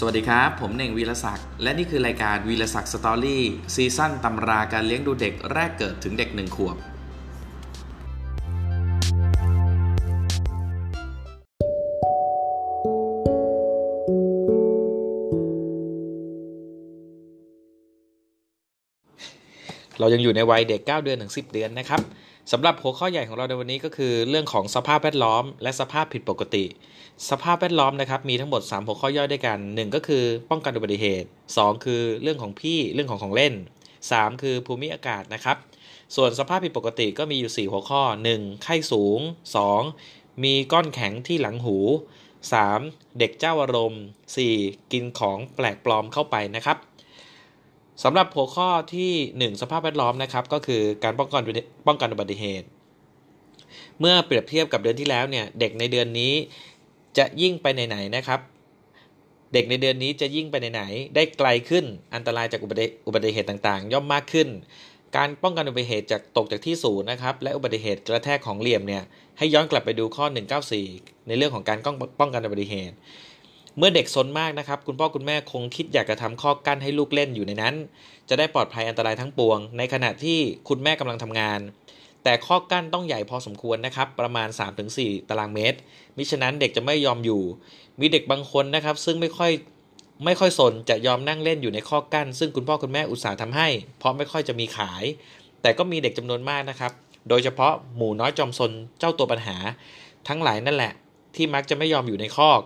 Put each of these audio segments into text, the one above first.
สวัสดีครับ ผมเน่งวีรศักดิ์และนี่คือรายการวีรศักดิ์ Story Season ตำราการเลี้ยงดูเด็กแรกเกิดถึงเด็กหนึ่งขวบ เรายังอยู่ในวัยเด็ก 9 เดือนถึง 10 เดือนนะครับ สำหรับหัวข้อใหญ่ของเราในวันนี้ก็คือเรื่องของสภาพแวดล้อม และสภาพผิดปกติ สภาพแวดล้อมนะครับมีทั้งหมด 3 หัวข้อย่อยด้วยกัน 1 ก็คือป้องกันอุบัติเหตุ 2 คือเรื่องของพี่เรื่องของของเล่น 3 คือภูมิอากาศนะครับ ส่วนสภาพผิดปกติก็มีอยู่ 4 หัวข้อ 1. ไข้สูง 2. มีก้อนแข็งที่หลังหู 3. เด็กเจ้าอารมณ์ 4. กินของแปลกปลอมเข้าไปนะครับ สำหรับหัวข้อที่ 1 สภาพแวดล้อมนะครับ ก็คือการป้องกันป้องกันอุบัติเหตุ เมื่อเปรียบเทียบกับเดือนที่แล้วเนี่ย เด็กในเดือนนี้จะยิ่งไปไหนๆนะครับ เด็กในเดือนนี้จะยิ่งไปไหนๆได้ไกลขึ้นอันตรายจากอุบัติเหตุต่างๆ ย่อมมากขึ้น การป้องกันอุบัติเหตุจากตกจากที่สูงนะครับ และอุบัติเหตุกระแทกของเหลี่ยมเนี่ยให้ย้อนกลับไปดูข้อ 194 ในเรื่องของการป้องกันอุบัติเหตุ เมื่อเด็กซนมากนะครับ คุณพ่อคุณแม่คงคิดอยากจะทำข้อกั้นให้ลูกเล่นอยู่ในนั้น จะได้ปลอดภัยอันตรายทั้งปวง ในขณะที่คุณแม่กำลังทำงาน แต่ข้อกั้นต้องใหญ่พอสมควรนะครับ ประมาณ 3-4 ตารางเมตร มิฉะนั้นเด็กจะไม่ยอมอยู่ มีเด็กบางคนนะครับ ซึ่งไม่ค่อยไม่ค่อยสนจะยอมนั่งเล่นอยู่ในข้อกั้น ซึ่งคุณพ่อคุณแม่อุตส่าห์ทำให้ เพราะไม่ค่อยจะมีขาย แต่ก็มีเด็กจำนวนมากนะครับ โดยเฉพาะหมูน้อยจอมซนเจ้าตัวปัญหา ทั้งหลายนั่นแหละ ที่มักจะไม่ยอมอยู่ในคอก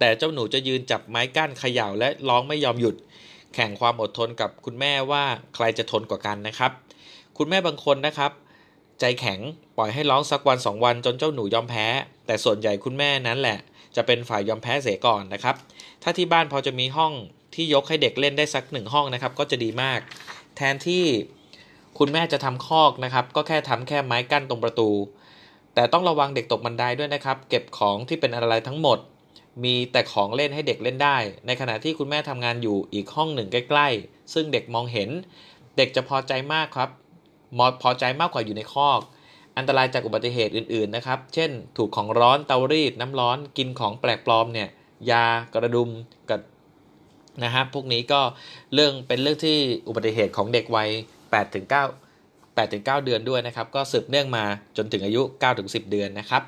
แต่เจ้าหนูจะยืนจับไม้กั้นเขย่าและร้องไม่ยอมหยุด แข่งความอดทนกับคุณแม่ว่าใครจะทนกว่ากันนะครับ คุณแม่บางคนนะครับ ใจแข็งปล่อยให้ร้องสักวันสองวันจนเจ้าหนูยอมแพ้ แต่ส่วนใหญ่คุณแม่นั้นแหละ จะเป็นฝ่ายยอมแพ้เสียก่อนนะครับ ถ้าที่บ้านพอจะมีห้องที่ยกให้เด็กเล่นได้สักหนึ่งห้องนะครับ ก็จะดีมาก แทนที่คุณแม่จะทำคอกนะครับ ก็แค่ทำแค่ไม้กั้นตรงประตู แต่ต้องระวังเด็กตกบันไดด้วยนะครับ เก็บของที่เป็นอะไรทั้งหมด มีแต่ของเล่นให้เด็กเล่นได้ ในขณะที่คุณแม่ทำงานอยู่อีกห้องหนึ่งใกล้ ๆ ซึ่งเด็กมองเห็น เด็กจะพอใจมากครับมอพอใจมากกว่าอยู่ในคอก อันตรายจากอุบัติเหตุอื่นๆนะครับ เช่น ถูกของร้อนเตารีดน้ำร้อนกินของแปลกปลอมเนี่ยยากระดุมกับนะครับพวกนี้ก็เรื่องเป็นเรื่องที่อุบัติเหตุของเด็กวัย8ถึง9 8ถึง9เดือนด้วยนะครับ ก็สืบเนื่องมาจนถึงอายุ9ถึง10 เดือนนะครับ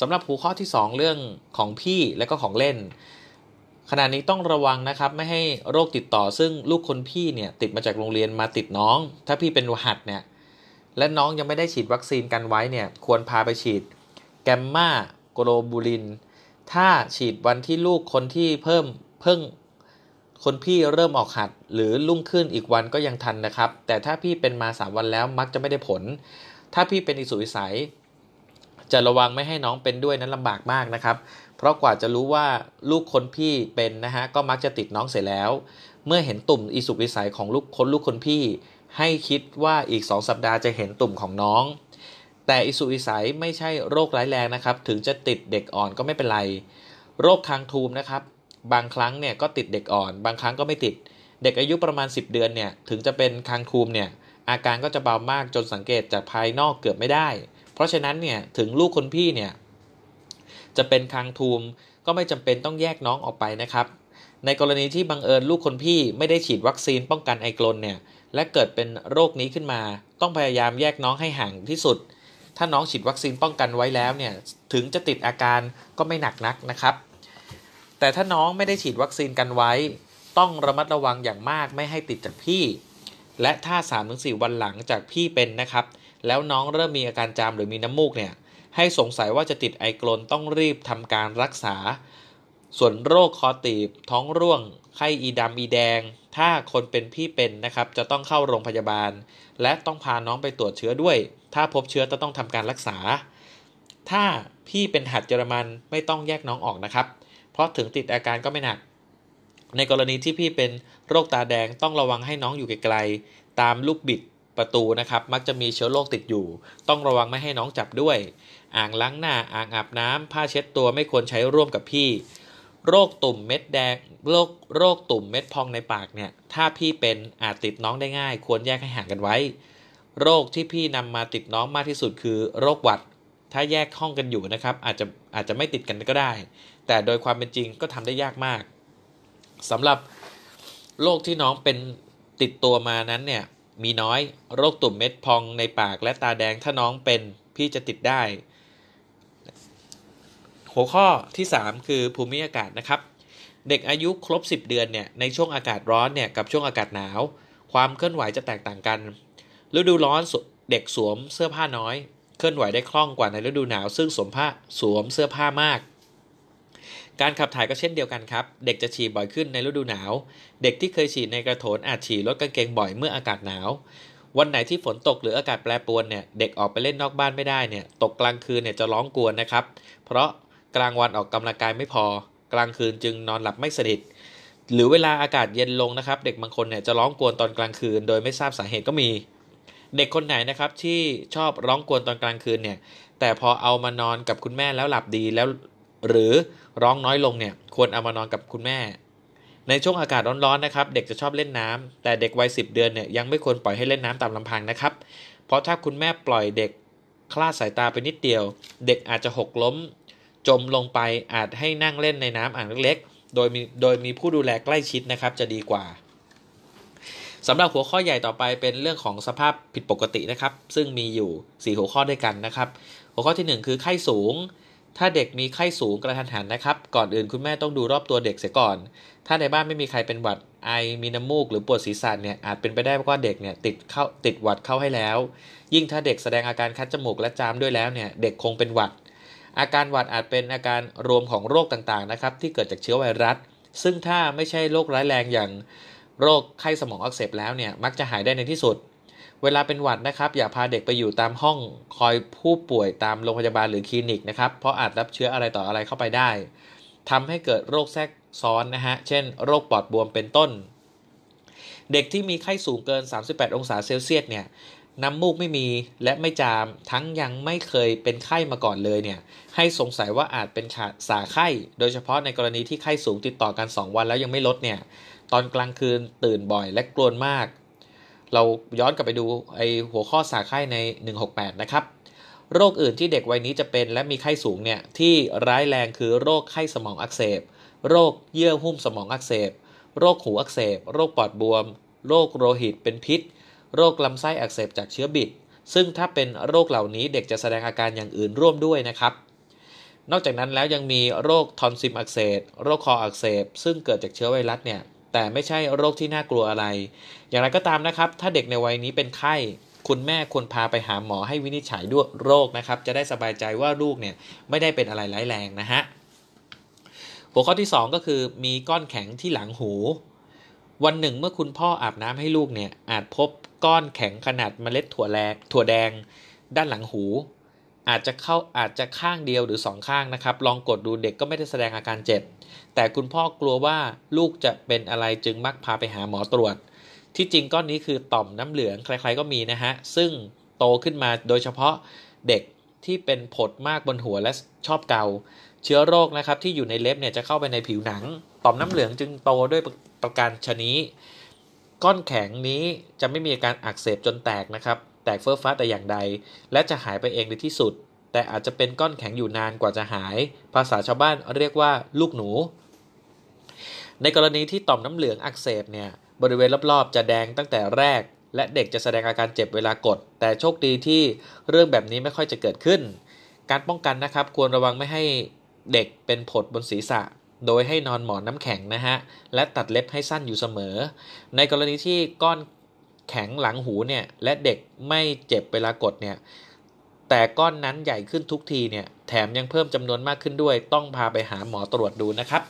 สำหรับหัวข้อที่ 2 เรื่องของพี่และก็ของเล่น ขณะนี้ต้องระวังนะครับ ไม่ให้โรคติดต่อซึ่งลูกคนพี่เนี่ยติดมาจากโรงเรียนมาติดน้อง ถ้าพี่เป็นหัดเนี่ยและน้องยังไม่ได้ฉีดวัคซีนกันไว้เนี่ยควรพาไปฉีดแกมมาโกลบูลิน ถ้าฉีดวันที่ลูกคนที่เพิ่มเพิ่งคนพี่เริ่มออกหัดหรือลุ่งขึ้นอีกวันก็ยังทันนะครับ แต่ถ้าพี่เป็นมา 3 วันแล้วมักจะไม่ได้ผล ถ้าพี่เป็นอิสุวิสัย จะระวังไม่ให้น้องเป็นด้วยนั้นลำบากมากนะครับ เพราะกว่าจะรู้ว่าลูกคนพี่เป็นนะฮะก็มักจะติดน้องเสร็จแล้ว เมื่อเห็นตุ่มอิสุกวิสัยของลูกคนลูกคนพี่ ให้คิดว่าอีก 2 สัปดาห์จะเห็นตุ่มของน้อง แต่อิสุวิสัยไม่ใช่โรคร้ายแรงนะครับ ถึงจะติดเด็กอ่อนก็ไม่เป็นไร โรคคางทูมนะครับบางครั้งเนี่ยก็ติดเด็กอ่อน บางครั้งก็ไม่ติด เด็กอายุประมาณ 10 เดือนเนี่ยถึงจะเป็นคางทูมเนี่ยอาการก็จะเบามากจนสังเกตจากภายนอกเกือบไม่ได้ เพราะฉะนั้นเนี่ยถึงลูกคนพี่เนี่ยจะเป็นคางทูมก็ไม่จำเป็นต้องแยกน้องออกไปนะครับ ในกรณีที่บังเอิญลูกคนพี่ไม่ได้ฉีดวัคซีนป้องกันไอกลนเนี่ยและเกิดเป็นโรคนี้ขึ้นมา ต้องพยายามแยกน้องให้ห่างที่สุด ถ้าน้องฉีดวัคซีนป้องกันไว้แล้วเนี่ยถึงจะติดอาการก็ไม่หนักนักนะครับ แต่ถ้าน้องไม่ได้ฉีดวัคซีนกันไว้ ต้องระมัดระวังอย่างมากไม่ให้ติดจากพี่ และถ้า 3-4 วันหลังจากพี่เป็นนะครับ แล้วน้องเริ่มมีอาการจามหรือมีน้ำมูกเนี่ย ให้สงสัยว่าจะติดไอกลนต้องรีบทำการรักษา ส่วนโรคคอตีบ ท้องร่วง ไข้อีดำอีแดง ถ้าคนเป็นพี่เป็นนะครับ จะต้องเข้าโรงพยาบาล และต้องพาน้องไปตรวจเชื้อด้วย ถ้าพบเชื้อจะต้องทำการรักษา ถ้าพี่เป็นหัดเยอรมันไม่ต้องแยกน้องออกนะครับ เพราะถึงติดอาการก็ไม่หนัก ในกรณีที่พี่เป็นโรคตาแดงต้องระวังให้น้องอยู่ไกลๆตามลูกบิด ประตูนะครับมักจะมีเชื้อโรคติดอยู่ ต้องระวังไม่ให้น้องจับด้วย อ่างล้างหน้าอ่างอาบน้ำผ้าเช็ดตัวไม่ควรใช้ร่วมกับพี่ โรคตุ่มเม็ดแดงโรคโรคตุ่มเม็ดพองในปากเนี่ย ถ้าพี่เป็นอาจติดน้องได้ง่าย ควรแยกให้ห่างกันไว้ โรคที่พี่นำมาติดน้องมากที่สุดคือ โรคหวัด ถ้าแยกห้องกันอยู่นะครับ อาจจะอาจจะไม่ติดกันก็ได้ แต่โดยความเป็นจริงก็ทำได้ยากมากสำหรับโรคที่น้องเป็นติดตัวมานั้นเนี่ย มีน้อย โรคตุ่มเม็ดพองในปากและตาแดงถ้าน้องเป็นพี่จะติดได้ หัวข้อที่ 3 คือภูมิอากาศนะครับ เด็กอายุครบ 10 เดือนเนี่ยในช่วงอากาศร้อนเนี่ยกับช่วงอากาศหนาว ความเคลื่อนไหวจะแตกต่างกัน ฤดูร้อนเด็กสวมเสื้อผ้าน้อย เคลื่อนไหวได้คล่องกว่าในฤดูหนาว ซึ่งสวมผ้าสวมเสื้อผ้ามาก การขับถ่ายก็เช่นเดียวกันครับ เด็กจะฉี่บ่อยขึ้นในฤดูหนาว เด็กที่เคยฉี่ในกระโถนอาจฉี่ลดกางเกงบ่อยเมื่ออากาศหนาว วันไหนที่ฝนตกหรืออากาศแปรปรวนเนี่ย เด็กออกไปเล่นนอกบ้านไม่ได้เนี่ย ตกกลางคืนเนี่ยจะร้องกวนนะครับ เพราะกลางวันออกกำลังกายไม่พอ กลางคืนจึงนอนหลับไม่สนิท หรือเวลาอากาศเย็นลงนะครับ เด็กบางคนเนี่ยจะร้องกวนตอนกลางคืน โดยไม่ทราบสาเหตุก็มี เด็กคนไหนนะครับที่ชอบร้องกวนตอนกลางคืนเนี่ย แต่พอเอามานอนกับคุณแม่แล้วหลับดีแล้ว หรือร้องน้อยลงเนี่ยควรเอามานอนกับคุณแม่ ในช่วงอากาศร้อนๆนะครับ เด็กจะชอบเล่นน้ำแต่เด็กวัยสิเดือนเนี่ยยังไม่ควรปล่อยให้เล่นน้ำตามลำพังนะครับ เพราะถ้าคุณแม่ปล่อยเด็กคลาดสายตาไปนิดเดียว เด็กอาจจะหกล้ม จมลงไปอาจให้นั่งเล่นในน้ำอ่างเล็กๆ โดยมีโดยมีผู้ดูแลใกล้ชิดนะครับจะดีกว่าสำหรับหัวข้อใหญ่ต่อไปเป็นเรื่องของสภาพผิดปกตินะครับ ซึ่งมีอยู่ 4 หัวข้อด้วยกันนะครับ หัวข้อที่ 1 คือไข้สูง ถ้าเด็กมีไข้สูงกระทันหันนะครับ ก่อนอื่นคุณแม่ต้องดูรอบตัวเด็กเสียก่อน ถ้าในบ้านไม่มีใครเป็นหวัดไอมีน้ำมูกหรือปวดศีรษะเนี่ยอาจเป็นไปได้ว่าเด็กเนี่ยติดเข้าติดหวัดเข้าให้แล้ว ยิ่งถ้าเด็กแสดงอาการคัดจมูกและจามด้วยแล้วเนี่ยเด็กคงเป็นหวัด อาการหวัดอาจเป็นอาการรวมของโรคต่างๆนะครับที่เกิดจากเชื้อไวรัส ซึ่งถ้าไม่ใช่โรคร้ายแรงอย่างโรคไข้สมองอักเสบแล้วเนี่ยมักจะหายได้ในที่สุด เวลาเป็นหวัดนะครับ อย่าพาเด็กไปอยู่ตามห้องคอยผู้ป่วยตามโรงพยาบาลหรือคลินิกนะครับ เพราะอาจรับเชื้ออะไรต่ออะไรเข้าไปได้ทำให้เกิดโรคแทรกซ้อนนะฮะ เช่น โรคปอดบวมเป็นต้น เด็กที่มีไข้สูงเกิน 38 องศาเซลเซียสเนี่ยน้ำมูกไม่มีและไม่จาม ทั้งยังไม่เคยเป็นไข้มาก่อนเลยเนี่ย ให้สงสัยว่าอาจเป็นสาไข้ โดยเฉพาะในกรณีที่ไข้สูงติดต่อกัน 2 วันแล้วยังไม่ลดเนี่ย ตอนกลางคืนตื่นบ่อยและกลวนมาก เราย้อนกลับไปดูไอหัวข้อสาไข้ใน 168 นะครับ โรคอื่นที่เด็กวัยนี้จะเป็นและมีไข้สูงเนี่ยที่ร้ายแรงคือโรคไข้สมองอักเสบ โรคเยื่อหุ้มสมองอักเสบ โรคหูอักเสบ โรคปอดบวม โรคโลหิตเป็นพิษ โรคลำไส้อักเสบจากเชื้อบิด ซึ่งถ้าเป็นโรคเหล่านี้เด็กจะแสดงอาการอย่างอื่นร่วมด้วยนะครับนอกจากนั้นแล้วยังมีโรคทอนซิลอักเสบ โรคคออักเสบ ซึ่งเกิดจากเชื้อไวรัสเนี่ย แต่ไม่ใช่โรคที่น่ากลัวอะไร อย่างไรก็ตามนะครับ ถ้าเด็กในวัยนี้เป็นไข้ คุณแม่ควรพาไปหาหมอให้วินิจฉัยด้วยโรคนะครับ จะได้สบายใจว่าลูกเนี่ยไม่ได้เป็นอะไรร้ายแรงนะฮะ หัวข้อที่ 2 ก็คือมีก้อนแข็งที่หลังหู วันหนึ่งเมื่อคุณพ่ออาบน้ำให้ลูกเนี่ยอาจพบก้อนแข็งขนาดเมล็ดถั่วแลถั่วแดง ด้านหลังหู อาจจะเข้าอาจจะข้างเดียวหรือสองข้างนะครับ ลองกดดูเด็กก็ไม่ได้แสดงอาการเจ็บ แต่คุณพ่อกลัวว่าลูกจะเป็นอะไรจึงมักพาไปหาหมอตรวจ ที่จริงก้อนนี้คือต่อมน้ำเหลืองใครๆก็มีนะฮะ ซึ่งโตขึ้นมาโดยเฉพาะเด็กที่เป็นผดมากบนหัวและชอบเกา เชื้อโรคนะครับที่อยู่ในเล็บเนี่ยจะเข้าไปในผิวหนัง ต่อมน้ำเหลืองจึงโตด้วยประการชนี้ ก้อนแข็งนี้จะไม่มีอาการอักเสบจนแตกนะครับ แตกเฟ้อฟ้าแต่อย่างใด และจะหายไปเองในที่สุด แต่อาจจะเป็นก้อนแข็งอยู่นานกว่าจะหาย ภาษาชาวบ้านเรียกว่าลูกหนู ในกรณีที่ต่อมน้ำเหลืองอักเสบเนี่ยบริเวณรอบๆ จะแดงตั้งแต่แรก และเด็กจะแสดงอาการเจ็บเวลากด แต่โชคดีที่เรื่องแบบนี้ไม่ค่อยจะเกิดขึ้น การป้องกันนะครับควรระวังไม่ให้เด็กเป็นผดบนศีรษะ โดยให้นอนหมอนน้ำแข็งนะฮะ และตัดเล็บให้สั้นอยู่เสมอ ในกรณีที่ก้อน แข็งหลังหูเนี่ยและเด็กไม่เจ็บเวลากดเนี่ยแต่ก้อนนั้นใหญ่ขึ้นทุกทีเนี่ยแถมยังเพิ่มจำนวนมากขึ้นด้วย ต้องพาไปหาหมอตรวจดูนะครับ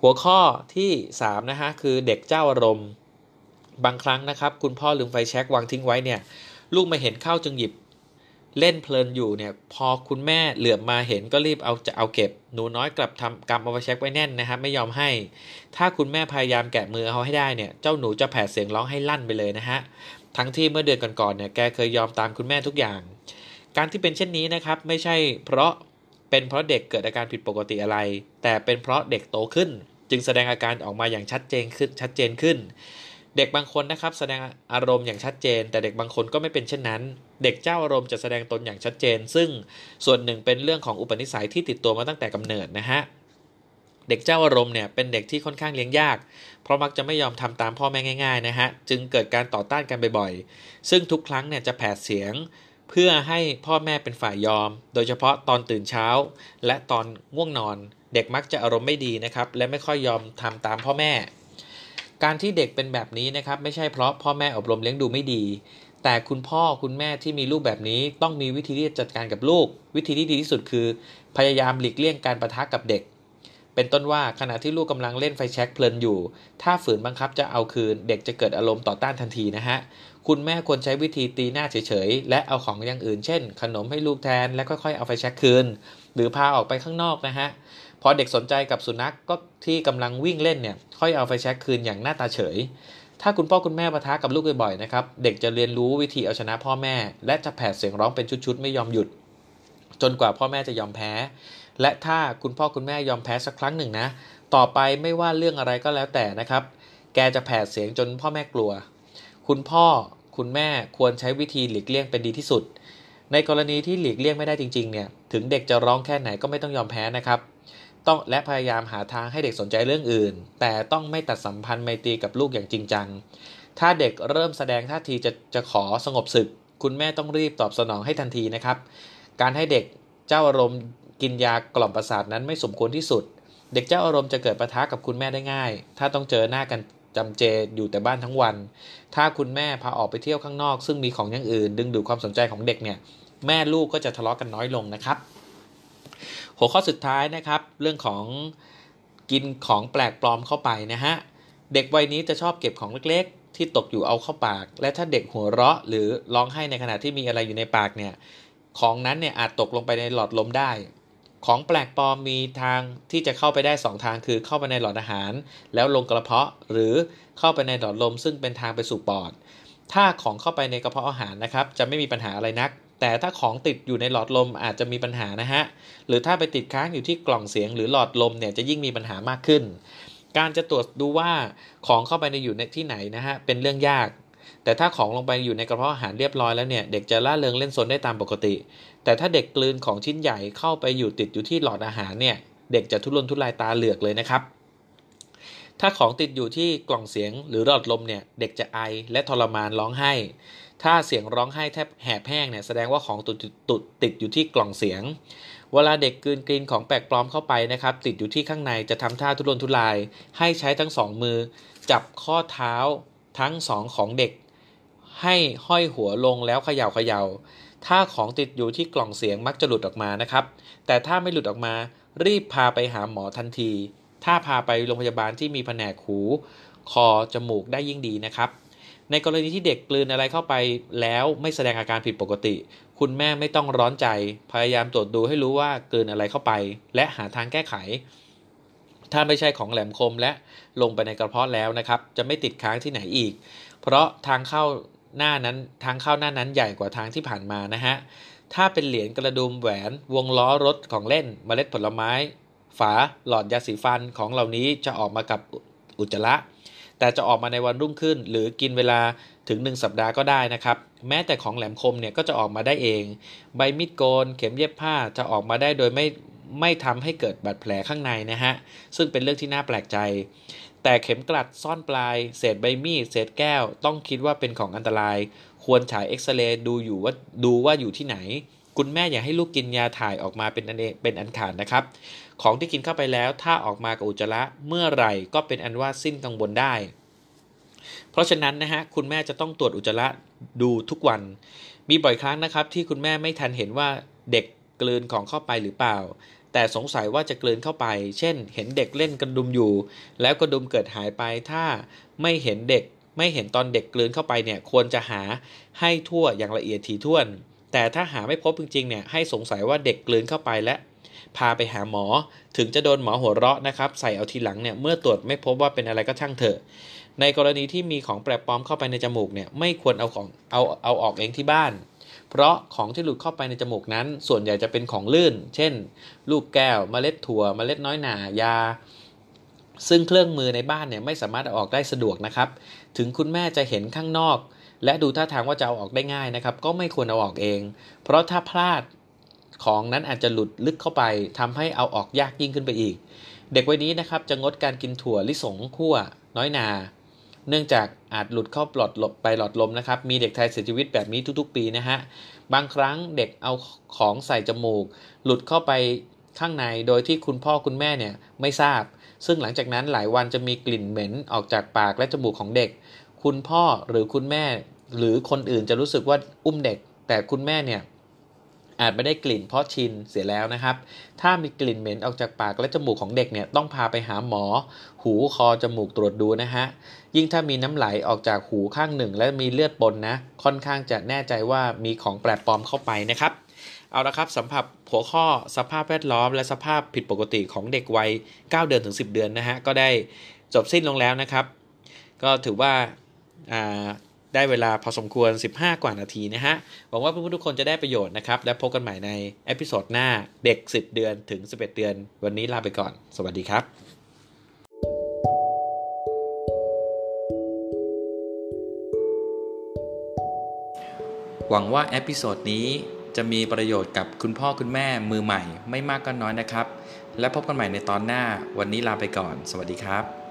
หัวข้อที่ 3 นะฮะคือเด็กเจ้าอารมณ์บางครั้งนะครับ คุณพ่อลืมไฟแช็กวางทิ้งไว้เนี่ยลูกมาเห็นเข้าจึงหยิบ เล่นเพลินอยู่เนี่ย พอคุณแม่เหลือบมาเห็นก็รีบเอาจะเอาเก็บ หนูน้อยกลับทำกำเอาไฟแช็กไว้แน่นนะครับ ไม่ยอมให้ ถ้าคุณแม่พยายามแกะมือเอาให้ได้เนี่ย เจ้าหนูจะแผดเสียงร้องให้ลั่นไปเลยนะฮะ ทั้งที่เมื่อเดือนก่อนๆเนี่ย แกเคยยอมตามคุณแม่ทุกอย่าง การที่เป็นเช่นนี้นะครับ ไม่ใช่เพราะเป็นเพราะเด็กเกิดอาการผิดปกติอะไร แต่เป็นเพราะเด็กโตขึ้น จึงแสดงอาการออกมาอย่างชัดเจนขึ้นชัดเจนขึ้น เด็กบางคนนะครับแสดงอารมณ์อย่างชัดเจน แต่เด็กบางคนก็ไม่เป็นเช่นนั้น เด็กเจ้าอารมณ์จะแสดงตนอย่างชัดเจน ซึ่งส่วนหนึ่งเป็นเรื่องของอุปนิสัยที่ติดตัวมาตั้งแต่กำเนิดนะฮะเด็กเจ้าอารมณ์เนี่ยเป็นเด็กที่ค่อนข้างเลี้ยงยาก เพราะมักจะไม่ยอมทำตามพ่อแม่ง่าย ๆ นะฮะจึงเกิดการต่อต้านกันบ่อยๆ ซึ่งทุกครั้งเนี่ยจะแผดเสียง เพื่อให้พ่อแม่เป็นฝ่ายยอม โดยเฉพาะตอนตื่นเช้า และตอนง่วงนอน เด็กมักจะอารมณ์ไม่ดีนะครับและไม่ค่อยยอมทำตามพ่อแม่ การที่เด็กเป็นแบบนี้นะครับ ไม่ใช่เพราะพ่อแม่อบรมเลี้ยงดูไม่ดี แต่คุณพ่อคุณแม่ที่มีลูกแบบนี้ ต้องมีวิธีที่จะจัดการกับลูก วิธีที่ดีที่สุดคือ พยายามหลีกเลี่ยงการประทะกับเด็ก เป็นต้นว่าขณะที่ลูกกำลังเล่นไฟแช็กเพลินอยู่ ถ้าฝืนบังคับจะเอาคืน เด็กจะเกิดอารมณ์ต่อต้านทันทีนะฮะคุณแม่ควรใช้วิธีตีหน้าเฉยๆ และเอาของอย่างอื่น เช่น ขนมให้ลูกแทน แล้วค่อยๆ เอาไฟแช็กคืน หรือพาออกไปข้างนอกนะฮะ พอเด็กสนใจกับสุนัขกก็ที่กำลังวิ่งเล่นเนี่ยค่อยเอาไฟแช็กคืนอย่างหน้าตาเฉย ถ้าคุณพ่อคุณแม่ปะทะกับลูกบ่อยๆนะครับเด็กจะเรียนรู้วิธีเอาชนะพ่อแม่ และจะแผดเสียงร้องเป็นชุดๆไม่ยอมหยุด จนกว่าพ่อแม่จะยอมแพ้ และถ้าคุณพ่อคุณแม่ยอมแพ้สักครั้งหนึ่งนะ ต่อไปไม่ว่าเรื่องอะไรก็แล้วแต่นะครับ แกจะแผดเสียงจนพ่อแม่กลัว คุณพ่อคุณแม่ควรใช้วิธีหลีกเลี่ยงเป็นดีที่สุด ในกรณีที่หลีกเลี่ยงไม่ได้จริงๆเนี่ยถึงเด็กจะร้องแค่ไหนก็ไม่ต้องยอมแพ้นะครับ ต้องและพยายามหาทางให้เด็กสนใจเรื่องอื่น แต่ต้องไม่ตัดสัมพันธ์ไมตรีกับลูกอย่างจริงจัง ถ้าเด็กเริ่มแสดงท่าทีจะจะขอสงบศึก คุณแม่ต้องรีบตอบสนองให้ทันทีนะครับ การให้เด็กเจ้าอารมณ์กินยากล่อมประสาทนั้นไม่สมควรที่สุด เด็กเจ้าอารมณ์จะเกิดปะทะกับคุณแม่ได้ง่าย ถ้าต้องเจอหน้ากันจำเจอยู่แต่บ้านทั้งวัน ถ้าคุณแม่พาออกไปเที่ยวข้างนอก ซึ่งมีของอย่างอื่น ดึงดูดความสนใจของเด็กเนี่ย แม่ลูกก็จะทะเลาะกันน้อยลงนะครับ หัวข้อสุดท้ายนะครับ เรื่องของกินของแปลกปลอมเข้าไปนะฮะ เด็กวัยนี้จะชอบเก็บของเล็กๆ ที่ตกอยู่เอาเข้าปาก และถ้าเด็กหัวเราะ หรือร้องไห้ในขณะที่มีอะไรอยู่ในปากเนี่ย ของนั้นเนี่ยอาจตกลงไปในหลอดลมได้ ของแปลกปลอมมีทางที่จะเข้าไปได้ 2 ทางคือเข้าไปในหลอดอาหาร แล้วลงกระเพาะหรือเข้าไปในหลอดลม ซึ่งเป็นทางไปสู่ปอด ถ้าของเข้าไปในกระเพาะอาหารนะครับ จะไม่มีปัญหาอะไรนัก แต่ถ้าของติดอยู่ในหลอดลมอาจจะมีปัญหานะฮะ หรือถ้าไปติดค้างอยู่ที่กล่องเสียงหรือหลอดลมเนี่ยจะยิ่งมีปัญหามากขึ้น การจะตรวจดูว่าของเข้าไปในอยู่ในที่ไหนนะฮะเป็นเรื่องยาก แต่ถ้าของลงไปอยู่ในกระเพาะอาหารเรียบร้อยแล้วเนี่ยเด็กจะล่าเริงเล่นซนได้ตามปกติ แต่ถ้าเด็กกลืนของชิ้นใหญ่เข้าไปอยู่ติดอยู่ที่หลอดอาหารเนี่ยเด็กจะทุรนทุรายตาเหลือกเลยนะครับถ้าของติดอยู่ที่กล่องเสียงหรือหลอดลมเนี่ย เด็กจะไอและทรมานร้องไห้ ถ้าเสียงร้องไห้แทบแหบแห้งเนี่ยแสดงว่าของตุดตุดติดอยู่ที่กล่องเสียง เวลาเด็กกืนกลินของแปลกปลอมเข้าไปนะครับ ติดอยู่ที่ข้างในจะทำท่าทุรนทุราย ให้ใช้ทั้งสองมือ จับข้อเท้าทั้งสองของเด็ก ให้ห้อยหัวลงแล้วเขย่าเขย่าถ้าของติดอยู่ที่กล่องเสียงมักจะหลุดออกมานะครับ แต่ถ้าไม่หลุดออกมา รีบพาไปหาหมอทันที ถ้าพาไปโรงพยาบาลที่มีแผนกหู คอ จมูกได้ยิ่งดีนะครับ ในกรณีที่เด็กกลืนอะไรเข้าไปแล้วไม่แสดงอาการผิดปกติ คุณแม่ไม่ต้องร้อนใจ พยายามตรวจดูให้รู้ว่ากลืนอะไรเข้าไป และหาทางแก้ไข ถ้าไม่ใช่ของแหลมคมและลงไปในกระเพาะแล้วนะครับ จะไม่ติดค้างที่ไหนอีก เพราะทางเข้าหน้านั้นทางเข้าหน้านั้นใหญ่กว่าทางที่ผ่านมานะฮะถ้าเป็นเหรียญกระดุมแหวนวงล้อรถของเล่นเมล็ดผลไม้ ฝาหลอดยาสีฟันของเหล่านี้จะออกมากับอุจจาระ แต่จะออกมาในวันรุ่งขึ้น หรือกินเวลาถึง 1 สัปดาห์ก็ได้นะครับ แม้แต่ของแหลมคมเนี่ยก็จะออกมาได้เอง ใบมีดโกน เข็มเย็บผ้าจะออกมาได้โดยไม่ไม่ทำให้เกิดบาดแผลข้างในนะฮะ ซึ่งเป็นเรื่องที่น่าแปลกใจ แต่เข็มกลัดซ่อนปลาย เศษใบมีด เศษแก้ว ต้องคิดว่าเป็นของอันตราย ควรฉายเอ็กซเรย์ดูอยู่ว่าดูว่าอยู่ที่ไหน คุณแม่อย่าให้ลูกกินยาถ่ายออกมาเป็นอันเองเป็นอันขาดนะครับ ของที่กินเข้าไปแล้วถ้าออกมากับอุจจาระเมื่อไหร่ก็เป็นอันว่าสิ้นกังวลได้ เพราะฉะนั้นนะฮะคุณแม่จะต้องตรวจอุจจาระดูทุกวัน มีบ่อยครั้งนะครับที่คุณแม่ไม่ทันเห็นว่าเด็กกลืนของเข้าไปหรือเปล่า แต่สงสัยว่าจะกลืนเข้าไป เช่น เห็นเด็กเล่นกระดุมอยู่ แล้วกระดุมเกิดหายไปถ้าไม่เห็นเด็กไม่เห็นตอนเด็กกลืนเข้าไปเนี่ยควรจะหาให้ทั่วอย่างละเอียดถี่ถ้วน แต่ถ้าหาไม่พบจริงๆเนี่ยให้สงสัยว่าเด็กกลืนเข้าไปและ พาไปหาหมอ ถึงจะโดนหมอหัวเราะนะครับ ใส่เอาทีหลังเนี่ยเมื่อตรวจไม่พบว่าเป็นอะไรก็ช่างเถอะ ในกรณีที่มีของแปลกปลอมเข้าไปในจมูกเนี่ยไม่ควรเอาของเอาเอาออกเองที่บ้าน เพราะของที่หลุดเข้าไปในจมูกนั้น ส่วนใหญ่จะเป็นของลื่น เช่น ลูกแก้วเมล็ดถั่วเมล็ดน้อยหนายาซึ่งเครื่องมือในบ้านเนี่ยไม่สามารถเอาออกได้สะดวกนะครับ ถึงคุณแม่จะเห็นข้างนอก และดูท่าทางว่าจะเอาออกได้ง่ายนะครับ ก็ไม่ควรเอาออกเอง เพราะถ้าพลาดของนั้นอาจจะหลุดลึกเข้าไปทำให้เอาออกยากยิ่งขึ้นไปอีก เด็กวัยนี้นะครับจะงดการกินถั่วลิสงคั่ว น้อยนา เนื่องจากอาจหลุดเข้าปลอดหลบไปหลอดลมนะครับ มีเด็กไทยเสียชีวิตแบบนี้ทุกๆ ปีนะฮะบางครั้งเด็กเอาของใส่จมูก หลุดเข้าไปข้างในโดยที่คุณพ่อคุณแม่เนี่ยไม่ทราบ ซึ่งหลังจากนั้นหลายวันจะมีกลิ่นเหม็นออกจากปากและจมูกของเด็ก คุณพ่อหรือคุณแม่ หรือคนอื่นจะรู้สึกว่าอุ้มเด็ก แต่คุณแม่เนี่ยอาจไม่ได้กลิ่นเพราะชินเสียแล้วนะครับ ถ้ามีกลิ่นเหม็นออกจากปากและจมูกของเด็กเนี่ยต้องพาไปหาหมอ หูคอจมูกตรวจดูนะฮะ ยิ่งถ้ามีน้ำไหลออกจากหูข้างหนึ่ง และมีเลือดปนนะ ค่อนข้างจะแน่ใจว่ามีของแปลกปลอมเข้าไปนะครับ เอาละครับสำหรับหัวข้อสภาพแวดล้อม และสภาพผิดปกติของเด็กวัย 9 เดือนถึง 10 เดือนนะฮะก็ได้จบสิ้นลงแล้วนะครับ ก็ถือว่า ได้เวลาพอสมควร 15 กว่านาทีนะฮะ หวังว่าเพื่อนๆทุกคนจะได้ประโยชน์นะครับ และพบกันใหม่ใน episode หน้าเด็ก 10 เดือนถึง 11 เดือน วันนี้ลาไปก่อน สวัสดีครับหวังว่า episode นี้จะมีประโยชน์กับคุณพ่อคุณแม่มือใหม่ไม่มากก็น้อยนะครับ และพบกันใหม่ในตอนหน้าวันนี้ลาไปก่อน สวัสดีครับ